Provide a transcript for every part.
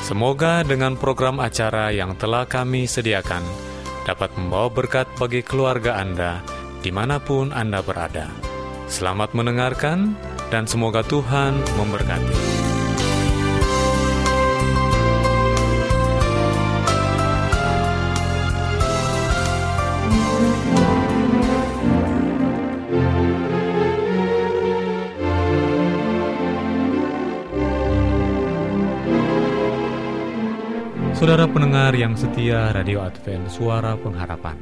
Semoga dengan program acara yang telah kami sediakan dapat membawa berkat bagi keluarga Anda di mana pun Anda berada. Selamat mendengarkan dan semoga Tuhan memberkati. Saudara pendengar yang setia Radio Advent Suara Pengharapan.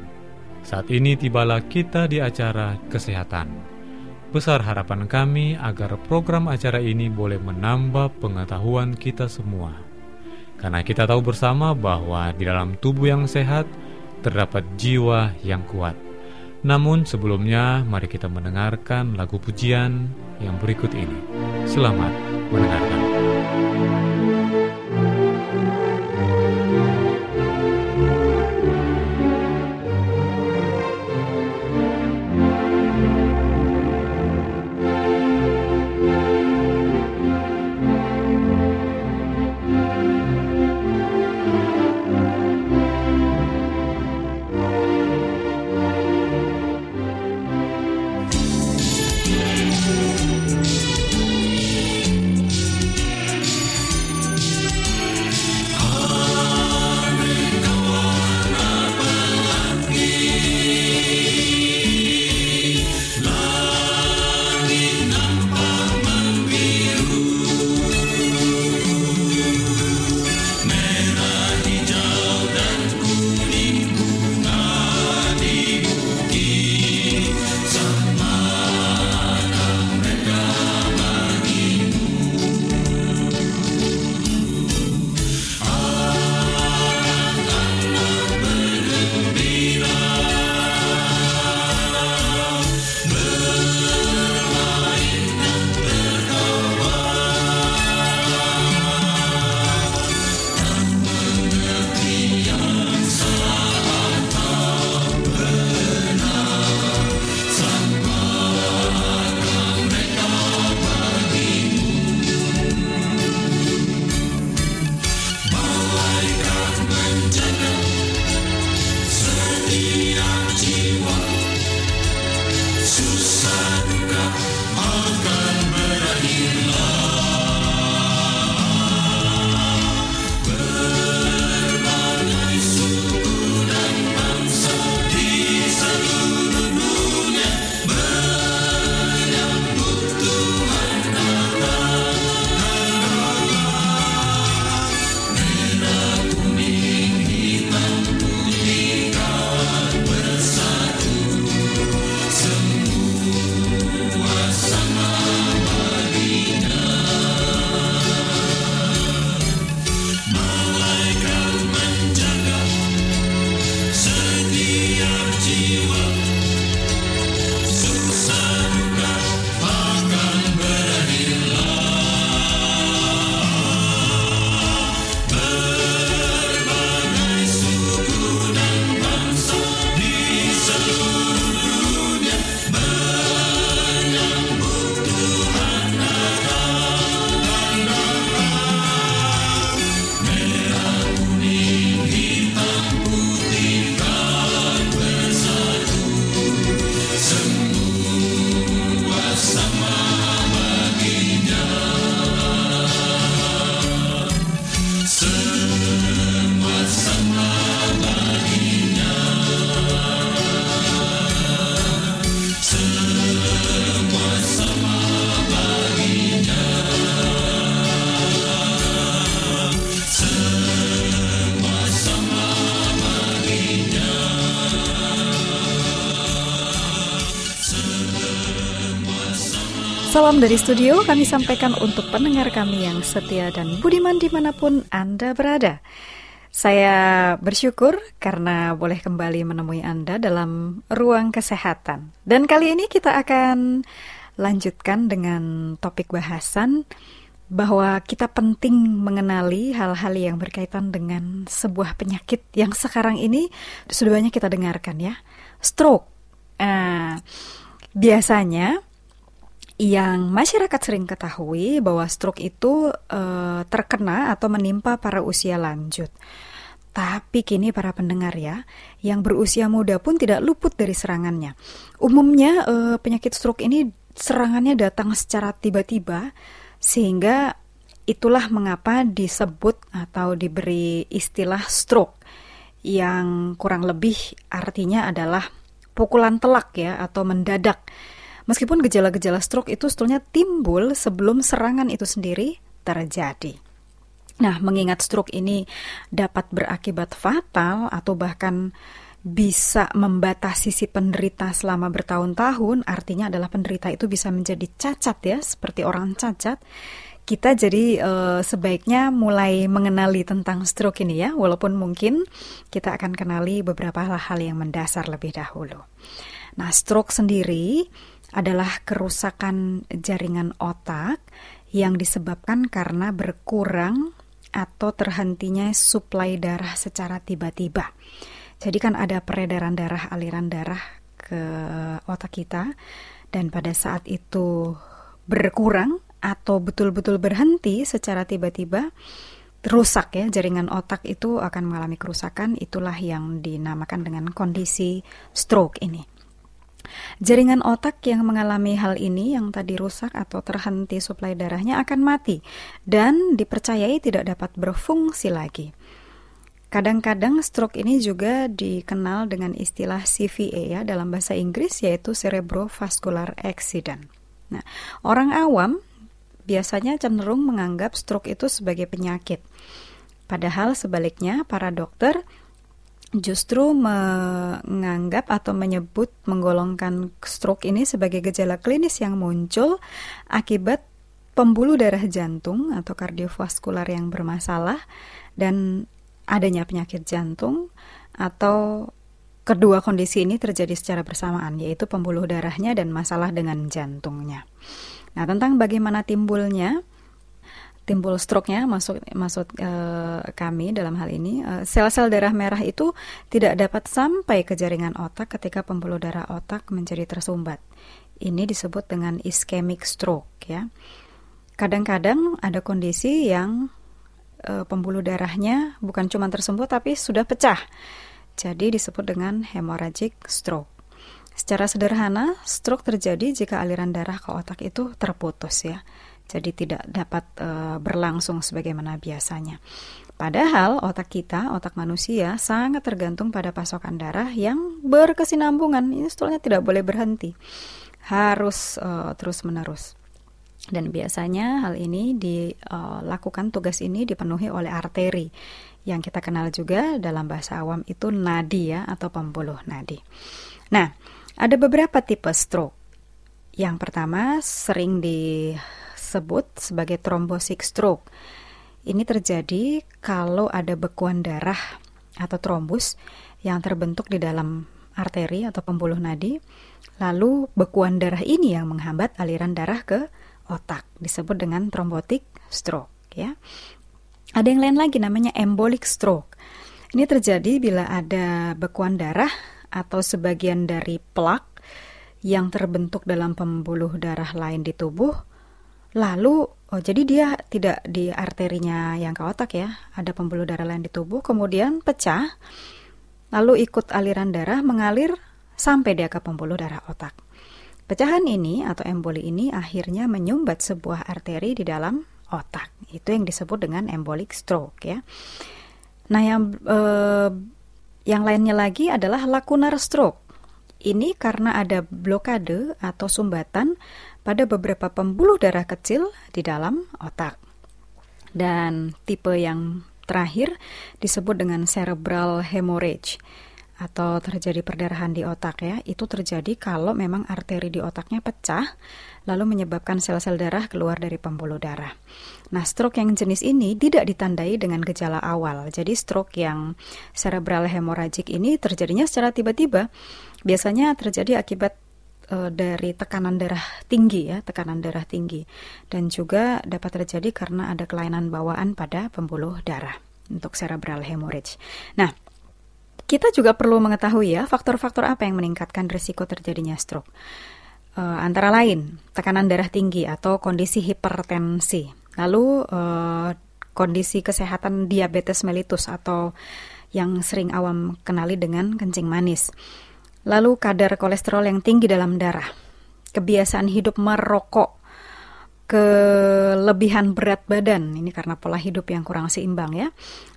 Saat ini tibalah kita di acara Kesehatan. Besar harapan kami agar program acara ini boleh menambah pengetahuan kita semua. Karena kita tahu bersama bahwa di dalam tubuh yang sehat terdapat jiwa yang kuat. Namun sebelumnya mari kita mendengarkan lagu pujian yang berikut ini. Selamat mendengarkan Salam dari studio kami sampaikan untuk pendengar kami yang setia dan budiman di mana pun Anda berada. Saya bersyukur karena boleh kembali menemui Anda dalam ruang kesehatan. Dan kali ini kita akan lanjutkan dengan topik bahasan bahwa kita penting mengenali hal-hal yang berkaitan dengan sebuah penyakit yang sekarang ini sudah banyak kita dengarkan ya, stroke. Nah, biasanya yang masyarakat sering ketahui bahwa stroke itu uh, terkena atau menimpa para usia lanjut. Tapi kini para pendengar ya, yang berusia muda pun tidak luput dari serangannya. Umumnya uh, penyakit stroke ini serangannya datang secara tiba-tiba sehingga itulah mengapa disebut atau diberi istilah stroke yang kurang lebih artinya adalah pukulan telak ya atau mendadak Meskipun gejala-gejala stroke itu sebetulnya timbul sebelum serangan itu sendiri terjadi. Nah, mengingat stroke ini dapat berakibat fatal atau bahkan bisa membatasi si penderita selama bertahun-tahun, artinya adalah penderita itu bisa menjadi cacat ya, seperti orang cacat. Kita jadi uh, sebaiknya mulai mengenali tentang stroke ini ya, walaupun mungkin kita akan kenali beberapa hal-hal yang mendasar lebih dahulu. Nah, stroke sendiri adalah kerusakan jaringan otak yang disebabkan karena berkurang atau terhentinya suplai darah secara tiba-tiba. Jadi kan ada peredaran darah, aliran darah ke otak kita dan pada saat itu berkurang atau betul-betul berhenti secara tiba-tiba rusak ya jaringan otak itu akan mengalami kerusakan itulah yang dinamakan dengan kondisi stroke ini. Jaringan otak yang mengalami hal ini yang tadi rusak atau terhenti suplai darahnya akan mati dan dipercayai tidak dapat berfungsi lagi. Kadang-kadang stroke ini juga dikenal dengan istilah CVA ya dalam bahasa Inggris yaitu cerebrovascular accident. Nah, orang awam biasanya cenderung menganggap stroke itu sebagai penyakit. Padahal sebaliknya para dokter justru menganggap atau menyebut menggolongkan stroke ini sebagai gejala klinis yang muncul akibat pembuluh darah jantung atau kardiovaskular yang bermasalah dan adanya penyakit jantung atau kedua kondisi ini terjadi secara bersamaan yaitu pembuluh darahnya dan masalah dengan jantungnya. Nah, tentang bagaimana timbulnya timbul stroke-nya masuk masuk uh, kami dalam hal ini uh, sel-sel darah merah itu tidak dapat sampai ke jaringan otak ketika pembuluh darah otak menjadi tersumbat. Ini disebut dengan ischemic stroke ya. Kadang-kadang ada kondisi yang uh, pembuluh darahnya bukan cuma tersumbat tapi sudah pecah. Jadi disebut dengan hemorrhagic stroke. Secara sederhana, stroke terjadi jika aliran darah ke otak itu terputus ya jadi tidak dapat uh, berlangsung sebagaimana biasanya. Padahal otak kita, otak manusia sangat tergantung pada pasokan darah yang berkesinambungan. Ini sebetulnya tidak boleh berhenti. Harus uh, terus-menerus. Dan biasanya hal ini dilakukan uh, tugas ini dipenuhi oleh arteri yang kita kenal juga dalam bahasa awam itu nadi ya atau pembuluh nadi. Nah, ada beberapa tipe stroke. Yang pertama sering di disebut sebagai trombosik stroke. Ini terjadi kalau ada bekuan darah atau trombus yang terbentuk di dalam arteri atau pembuluh nadi. Lalu bekuan darah ini yang menghambat aliran darah ke otak, disebut dengan trombotic stroke ya. Ada yang lain lagi namanya embolic stroke. Ini terjadi bila ada bekuan darah atau sebagian dari plak yang terbentuk dalam pembuluh darah lain di tubuh Lalu, oh, jadi dia tidak di arterinya yang ke otak ya, ada pembuluh darah lain di tubuh, kemudian pecah, lalu ikut aliran darah mengalir sampai dia ke pembuluh darah otak. Pecahan ini atau emboli ini akhirnya menyumbat sebuah arteri di dalam otak. Itu yang disebut dengan embolic stroke ya. Nah, yang eh, yang lainnya lagi adalah lacunar stroke. Ini karena ada blokade atau sumbatan pada beberapa pembuluh darah kecil di dalam otak. Dan tipe yang terakhir disebut dengan cerebral hemorrhage atau terjadi perdarahan di otak ya, itu terjadi kalau memang arteri di otaknya pecah lalu menyebabkan sel-sel darah keluar dari pembuluh darah. Nah, stroke yang jenis ini tidak ditandai dengan gejala awal. Jadi stroke yang cerebral hemorrhagic ini terjadinya secara tiba-tiba. Biasanya terjadi akibat uh, dari tekanan darah tinggi ya, tekanan darah tinggi. Dan juga dapat terjadi karena ada kelainan bawaan pada pembuluh darah untuk cerebral hemorrhage. Nah, kita juga perlu mengetahui ya faktor-faktor apa yang meningkatkan risiko terjadinya stroke. Uh, antara lain tekanan darah tinggi atau kondisi hipertensi, lalu uh, kondisi kesehatan diabetes mellitus atau yang sering awam kenali dengan kencing manis. Lalu kadar kolesterol yang tinggi dalam darah, kebiasaan hidup merokok, kelebihan berat badan ini karena pola hidup yang kurang seimbang ya.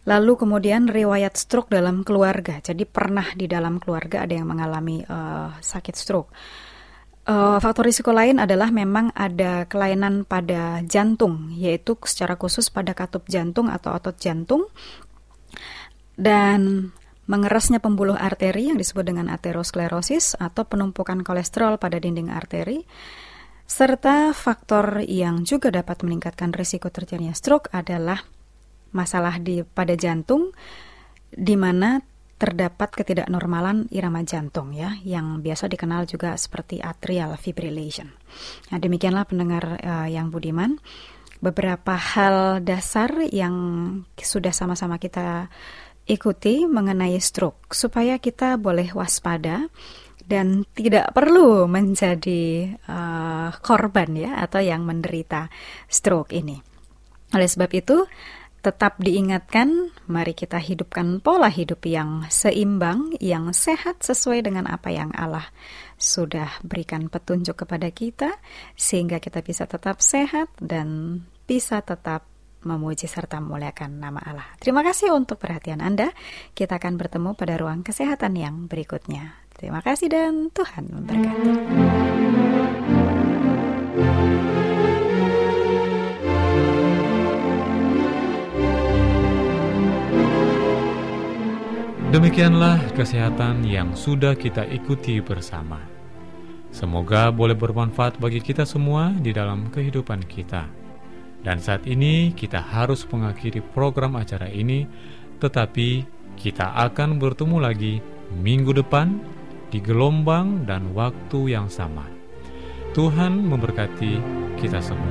Lalu kemudian riwayat stroke dalam keluarga. Jadi pernah di dalam keluarga ada yang mengalami uh, sakit stroke. Uh, faktor risiko lain adalah memang ada kelainan pada jantung, yaitu secara khusus pada katup jantung atau otot jantung dan mengerasnya pembuluh arteri yang disebut dengan aterosklerosis atau penumpukan kolesterol pada dinding arteri serta faktor yang juga dapat meningkatkan risiko terjadinya stroke adalah masalah di pada jantung di mana terdapat ketidaknormalan irama jantung ya yang biasa dikenal juga seperti atrial fibrillation. Nah, demikianlah pendengar uh, yang budiman beberapa hal dasar yang sudah sama-sama kita ikuti mengenai stroke supaya kita boleh waspada dan tidak perlu menjadi uh, korban ya atau yang menderita stroke ini. Oleh sebab itu, tetap diingatkan, mari kita hidupkan pola hidup yang seimbang, yang sehat sesuai dengan apa yang Allah sudah berikan petunjuk kepada kita, sehingga kita bisa tetap sehat dan bisa tetap memuji serta memuliakan nama Allah. Terima kasih untuk perhatian Anda. Kita akan bertemu pada ruang kesehatan yang berikutnya. Terima kasih dan Tuhan memberkati. Demikianlah kesehatan yang sudah kita ikuti bersama. Semoga boleh bermanfaat bagi kita semua di dalam kehidupan kita. Dan saat ini kita harus mengakhiri program acara ini, tetapi kita akan bertemu lagi minggu depan di gelombang dan waktu yang sama. Tuhan memberkati kita semua.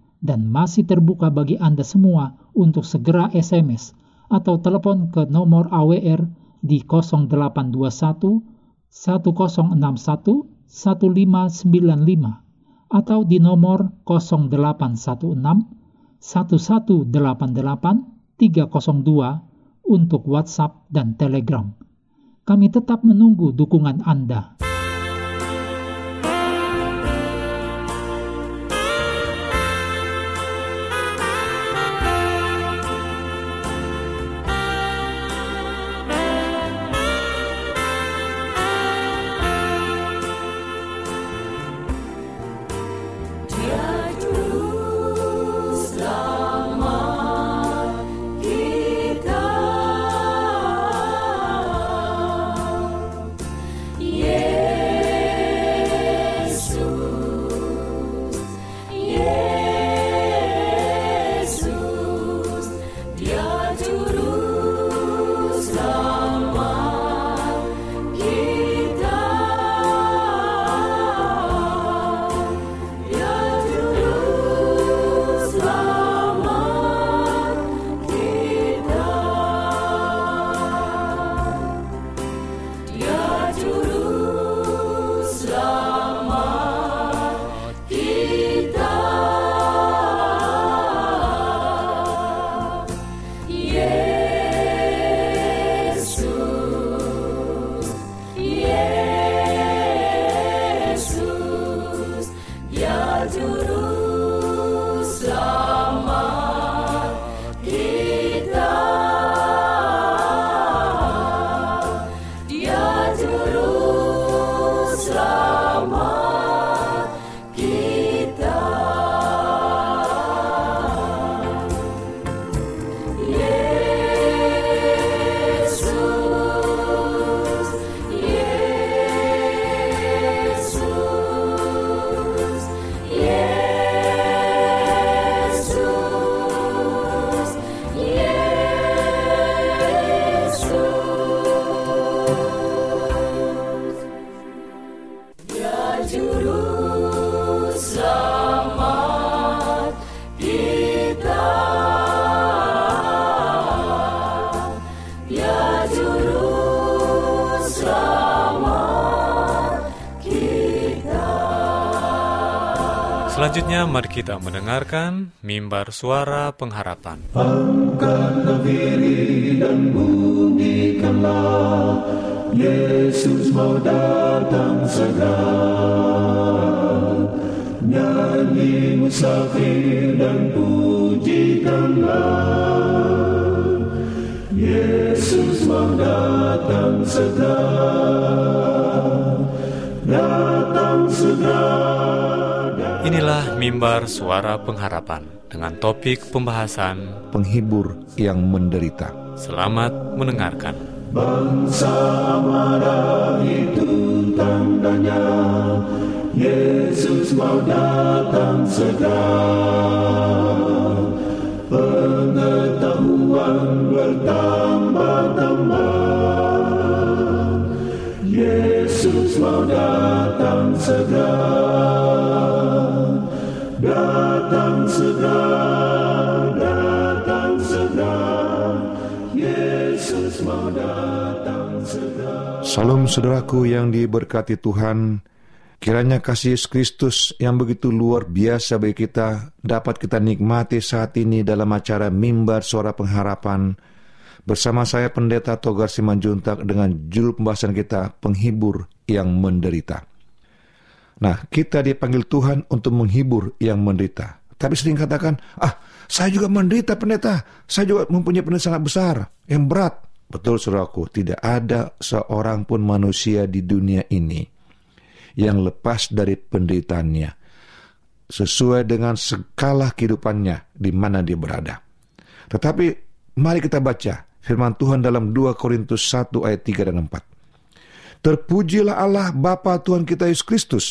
dan masih terbuka bagi Anda semua untuk segera SMS atau telepon ke nomor AWR di 0821 1061 1595 atau di nomor 0816 1188 302 untuk WhatsApp dan Telegram. Kami tetap menunggu dukungan Anda. Mari kita mendengarkan mimbar suara pengharapan. Dan bunyikanlah Yesus mau datang segera Nyanyi musafir dan pujikanlah Yesus mau datang segera Inilah mimbar suara pengharapan dengan topik pembahasan penghibur yang menderita. Selamat mendengarkan. Bangsa marah itu tandanya Yesus mau datang segera Pengetahuan bertambah-tambah Yesus mau datang segera Datang segera Datang segera Yesus mau datang segera Salam saudaraku yang diberkati Tuhan, kiranya kasih Kristus yang begitu luar biasa bagi kita dapat kita nikmati saat ini dalam acara Mimbar Suara Pengharapan bersama saya Pendeta Togar Simanjuntak dengan judul pembahasan kita Penghibur yang Menderita. Nah, kita dipanggil Tuhan untuk menghibur yang menderita. Tapi sering katakan, ah, saya juga menderita pendeta. Saya juga mempunyai penderitaan sangat besar, yang berat. Betul saudaraku, tidak ada seorang pun manusia di dunia ini yang lepas dari penderitaannya. Sesuai dengan skala kehidupannya di mana dia berada. Tetapi mari kita baca firman Tuhan dalam 2 Korintus 1 ayat 3 dan 4. Terpujilah Allah Bapa Tuhan kita Yesus Kristus,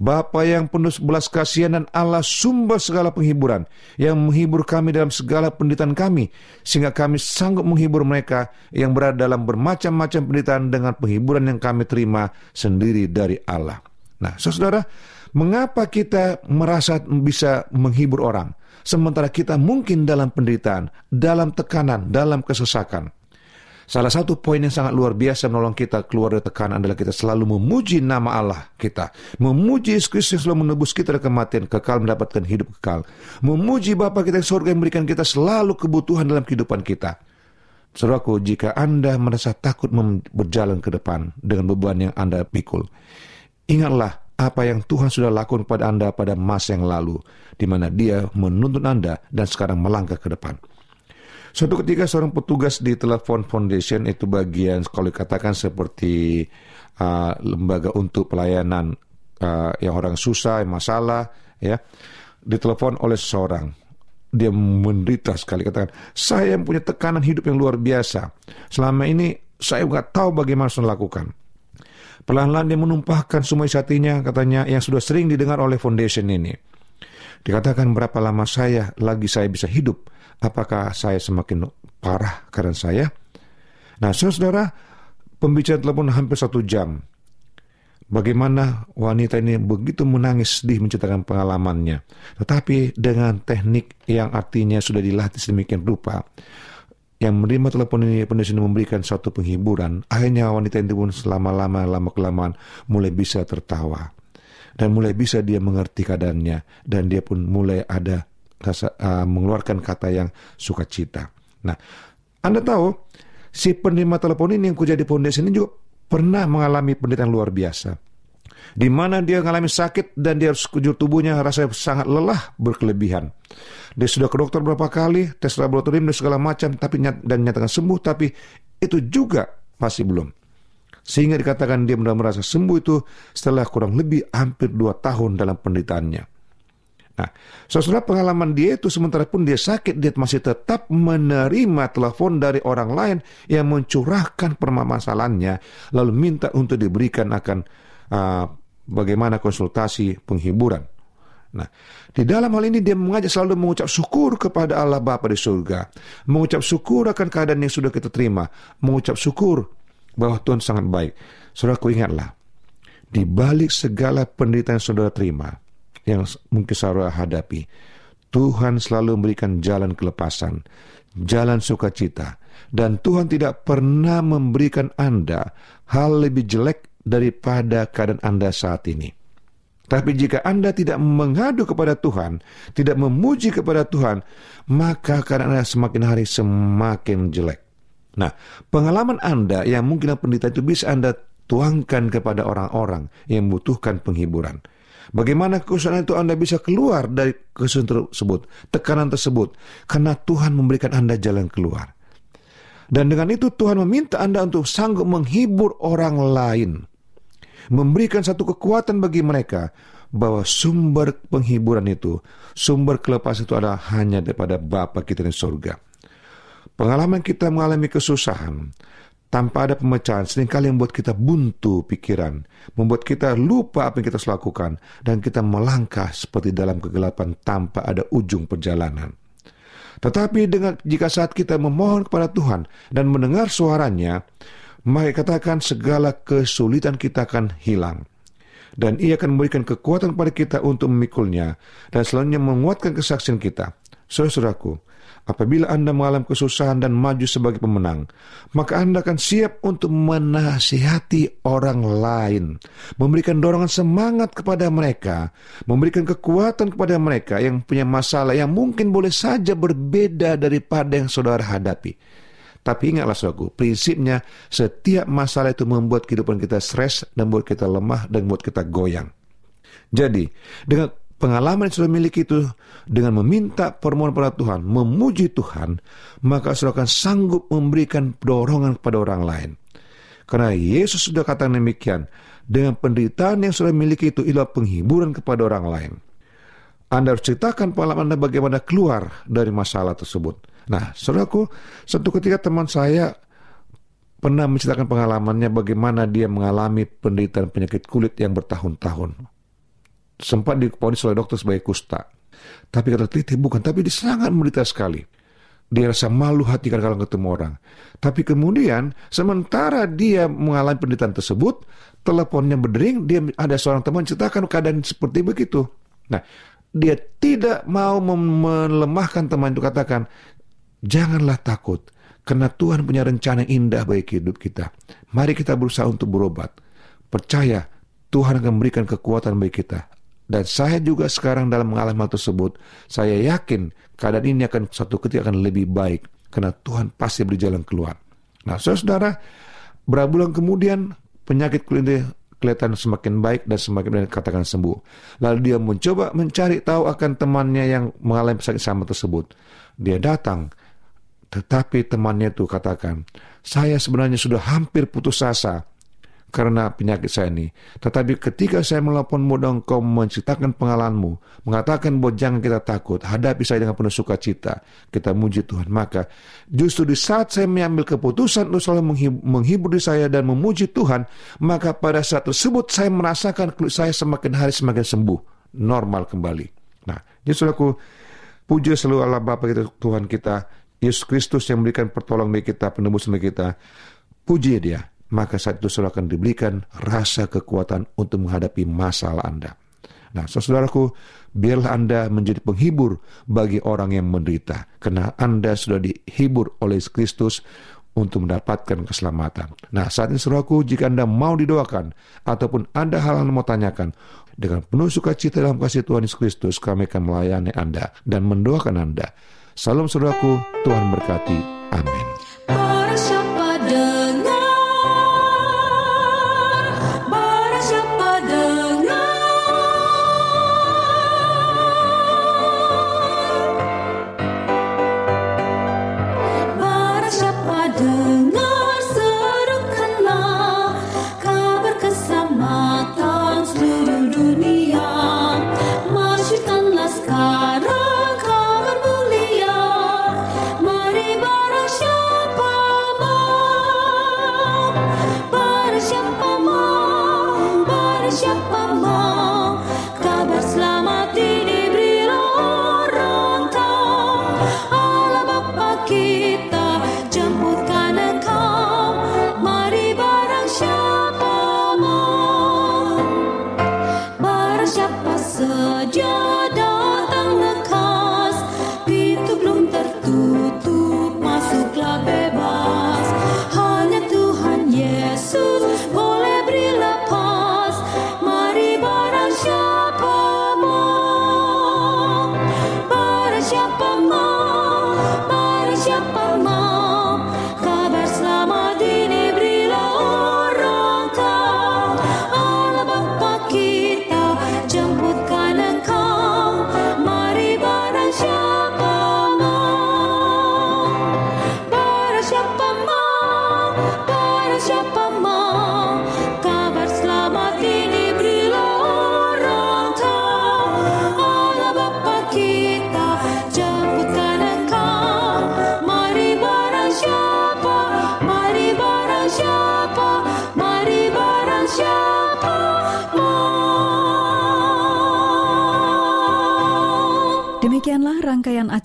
Bapa yang penuh belas kasihan dan Allah sumber segala penghiburan, yang menghibur kami dalam segala penderitaan kami, sehingga kami sanggup menghibur mereka yang berada dalam bermacam-macam penderitaan dengan penghiburan yang kami terima sendiri dari Allah. Nah, saudara, mengapa kita merasa bisa menghibur orang, sementara kita mungkin dalam penderitaan, dalam tekanan, dalam kesesakan? Salah satu poin yang sangat luar biasa menolong kita keluar dari tekanan adalah kita selalu memuji nama Allah kita. Memuji Yesus Kristus selalu menebus kita dari kematian, kekal mendapatkan hidup kekal. Memuji Bapa kita yang surga yang memberikan kita selalu kebutuhan dalam kehidupan kita. Saudaraku, jika Anda merasa takut berjalan ke depan dengan beban yang Anda pikul, ingatlah apa yang Tuhan sudah lakukan kepada Anda pada masa yang lalu, di mana Dia menuntun Anda dan sekarang melangkah ke depan. Suatu ketika seorang petugas di Telepon Foundation itu bagian kalau dikatakan seperti uh, lembaga untuk pelayanan uh, yang orang susah, yang masalah, ya, ditelepon oleh seseorang. Dia menderita sekali katakan, saya yang punya tekanan hidup yang luar biasa. Selama ini saya nggak tahu bagaimana harus melakukan. Pelan-pelan dia menumpahkan semua isi hatinya, katanya yang sudah sering didengar oleh foundation ini. Dikatakan berapa lama saya lagi saya bisa hidup Apakah saya semakin parah karena saya? Nah, saudara, pembicaraan telepon hampir satu jam. Bagaimana wanita ini begitu menangis sedih menceritakan pengalamannya. Tetapi dengan teknik yang artinya sudah dilatih sedemikian rupa, yang menerima telepon ini ini memberikan suatu penghiburan, akhirnya wanita ini pun selama-lama, lama-kelamaan mulai bisa tertawa. Dan mulai bisa dia mengerti keadaannya. Dan dia pun mulai ada uh, mengeluarkan kata yang sukacita. Nah, Anda tahu, si penerima telepon ini yang kujadi foundation ini juga pernah mengalami penderitaan luar biasa. Di mana dia mengalami sakit dan dia harus kujur tubuhnya rasa sangat lelah berkelebihan. Dia sudah ke dokter berapa kali, tes laboratorium dan segala macam, tapi dan nyatakan sembuh, tapi itu juga masih belum. Sehingga dikatakan dia benar merasa sembuh itu setelah kurang lebih hampir dua tahun dalam penderitaannya. Nah, saudara pengalaman dia itu sementara pun dia sakit, dia masih tetap menerima telepon dari orang lain yang mencurahkan permasalahannya, lalu minta untuk diberikan akan uh, bagaimana konsultasi penghiburan. Nah, di dalam hal ini dia mengajak selalu mengucap syukur kepada Allah Bapa di surga, mengucap syukur akan keadaan yang sudah kita terima, mengucap syukur bahwa Tuhan sangat baik. Saudaraku ingatlah, di balik segala penderitaan yang saudara terima, yang mungkin saudara hadapi. Tuhan selalu memberikan jalan kelepasan, jalan sukacita, dan Tuhan tidak pernah memberikan Anda hal lebih jelek daripada keadaan Anda saat ini. Tapi jika Anda tidak mengadu kepada Tuhan, tidak memuji kepada Tuhan, maka keadaan Anda semakin hari semakin jelek. Nah, pengalaman Anda yang mungkin pendeta itu bisa Anda tuangkan kepada orang-orang yang membutuhkan penghiburan. Bagaimana kesusahan itu Anda bisa keluar dari kesusahan tersebut, tekanan tersebut, karena Tuhan memberikan Anda jalan keluar. Dan dengan itu Tuhan meminta Anda untuk sanggup menghibur orang lain memberikan satu kekuatan bagi mereka bahwa sumber penghiburan itu, sumber kelepasan itu adalah hanya daripada Bapa kita di surga. Pengalaman kita mengalami kesusahan, tanpa ada pemecahan sering kali membuat kita buntu pikiran, membuat kita lupa apa yang kita lakukan, dan kita melangkah seperti dalam kegelapan tanpa ada ujung perjalanan. Tetapi dengan jika saat kita memohon kepada Tuhan dan mendengar suaranya, maka katakan segala kesulitan kita akan hilang. Dan ia akan memberikan kekuatan kepada kita untuk memikulnya dan selalunya menguatkan kesaksian kita. Saudaraku, apabila Anda mengalami kesusahan dan maju sebagai pemenang, maka Anda akan siap untuk menasihati orang lain, memberikan dorongan semangat kepada mereka, memberikan kekuatan kepada mereka yang punya masalah yang mungkin boleh saja berbeda daripada yang saudara hadapi. Tapi ingatlah saudaraku, prinsipnya setiap masalah itu membuat kehidupan kita stres dan membuat kita lemah dan membuat kita goyang. Jadi, dengan pengalaman yang sudah miliki itu, dengan meminta permohonan pada Tuhan, memuji Tuhan, maka saudara akan sanggup memberikan dorongan kepada orang lain. Karena Yesus sudah katakan demikian, dengan penderitaan yang sudah miliki itu ialah penghiburan kepada orang lain. Anda harus ceritakan pengalaman Anda bagaimana keluar dari masalah tersebut. Nah, saudaraku, satu ketika teman saya pernah menceritakan pengalamannya bagaimana dia mengalami penderitaan penyakit kulit yang bertahun-tahun. Sempat diponis oleh dokter sebagai kusta. Tapi kata teliti bukan, tapi dia sangat menderita sekali. Dia rasa malu hati kalau ketemu orang. Tapi kemudian, sementara dia mengalami penderitaan tersebut, teleponnya berdering, dia ada seorang teman ceritakan keadaan seperti begitu. Nah, dia tidak mau melemahkan teman itu katakan, Janganlah takut, karena Tuhan punya rencana indah bagi hidup kita. Mari kita berusaha untuk berobat. Percaya, Tuhan akan memberikan kekuatan bagi kita. Dan saya juga sekarang dalam mengalami hal tersebut, saya yakin keadaan ini akan satu ketika akan lebih baik. Karena Tuhan pasti beri jalan keluar. Nah, saudara-saudara, berapa bulan kemudian penyakit kulit kelihatan semakin baik dan semakin katakan sembuh. Lalu dia mencoba mencari tahu akan temannya yang mengalami penyakit sama tersebut. Dia datang tetapi temannya itu katakan, saya sebenarnya sudah hampir putus asa karena penyakit saya ini. Tetapi ketika saya melapor mudah engkau menceritakan pengalamanmu, mengatakan bahwa jangan kita takut, hadapi saya dengan penuh sukacita, kita muji Tuhan. Maka justru di saat saya mengambil keputusan untuk selalu menghibur, diri saya dan memuji Tuhan, maka pada saat tersebut saya merasakan kulit saya semakin hari semakin sembuh, normal kembali. Nah, jadi aku puji selalu Allah Bapa kita, Tuhan kita, Yesus Kristus yang memberikan pertolongan bagi kita, penebus bagi kita, puji dia, maka saat itu saudara akan diberikan rasa kekuatan untuk menghadapi masalah Anda. Nah, saudaraku, biarlah Anda menjadi penghibur bagi orang yang menderita, karena Anda sudah dihibur oleh Kristus untuk mendapatkan keselamatan. Nah, saat ini saudaraku, jika Anda mau didoakan, ataupun ada hal yang mau tanyakan, dengan penuh sukacita dalam kasih Tuhan Yesus Kristus, kami akan melayani Anda dan mendoakan Anda. Salam saudaraku, Tuhan berkati. Amin.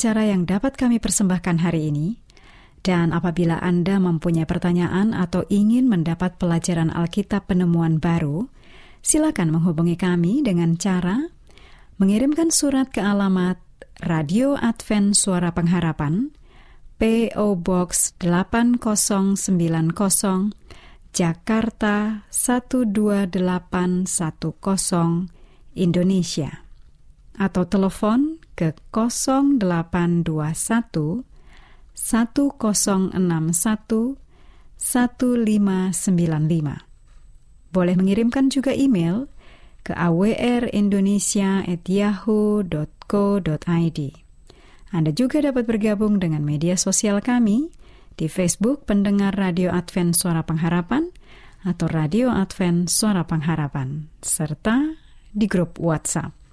Acara yang dapat kami persembahkan hari ini. Dan apabila Anda mempunyai pertanyaan atau ingin mendapat pelajaran Alkitab penemuan baru, silakan menghubungi kami dengan cara mengirimkan surat ke alamat Radio Advent Suara Pengharapan, PO Box 8090, Jakarta 12810, Indonesia atau telepon ke 0821 1061 1595. Boleh mengirimkan juga email ke awrindonesia@yahoo.co.id. Anda juga dapat bergabung dengan media sosial kami di Facebook Pendengar Radio Advent Suara Pengharapan atau Radio Advent Suara Pengharapan, serta di grup WhatsApp.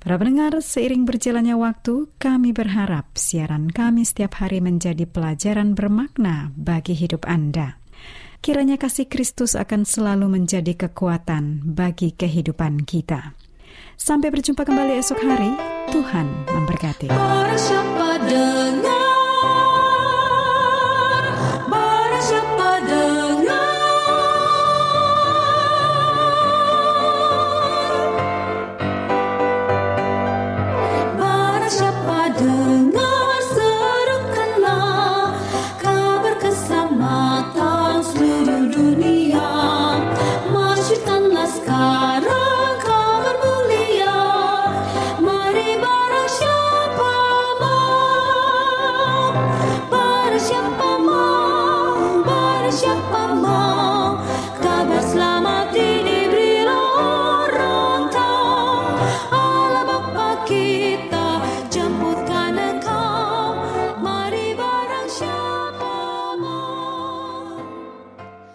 Para pendengar, seiring berjalannya waktu, kami berharap siaran kami setiap hari menjadi pelajaran bermakna bagi hidup Anda. Kiranya kasih Kristus akan selalu menjadi kekuatan bagi kehidupan kita. Sampai berjumpa kembali esok hari, Tuhan memberkati. Siapa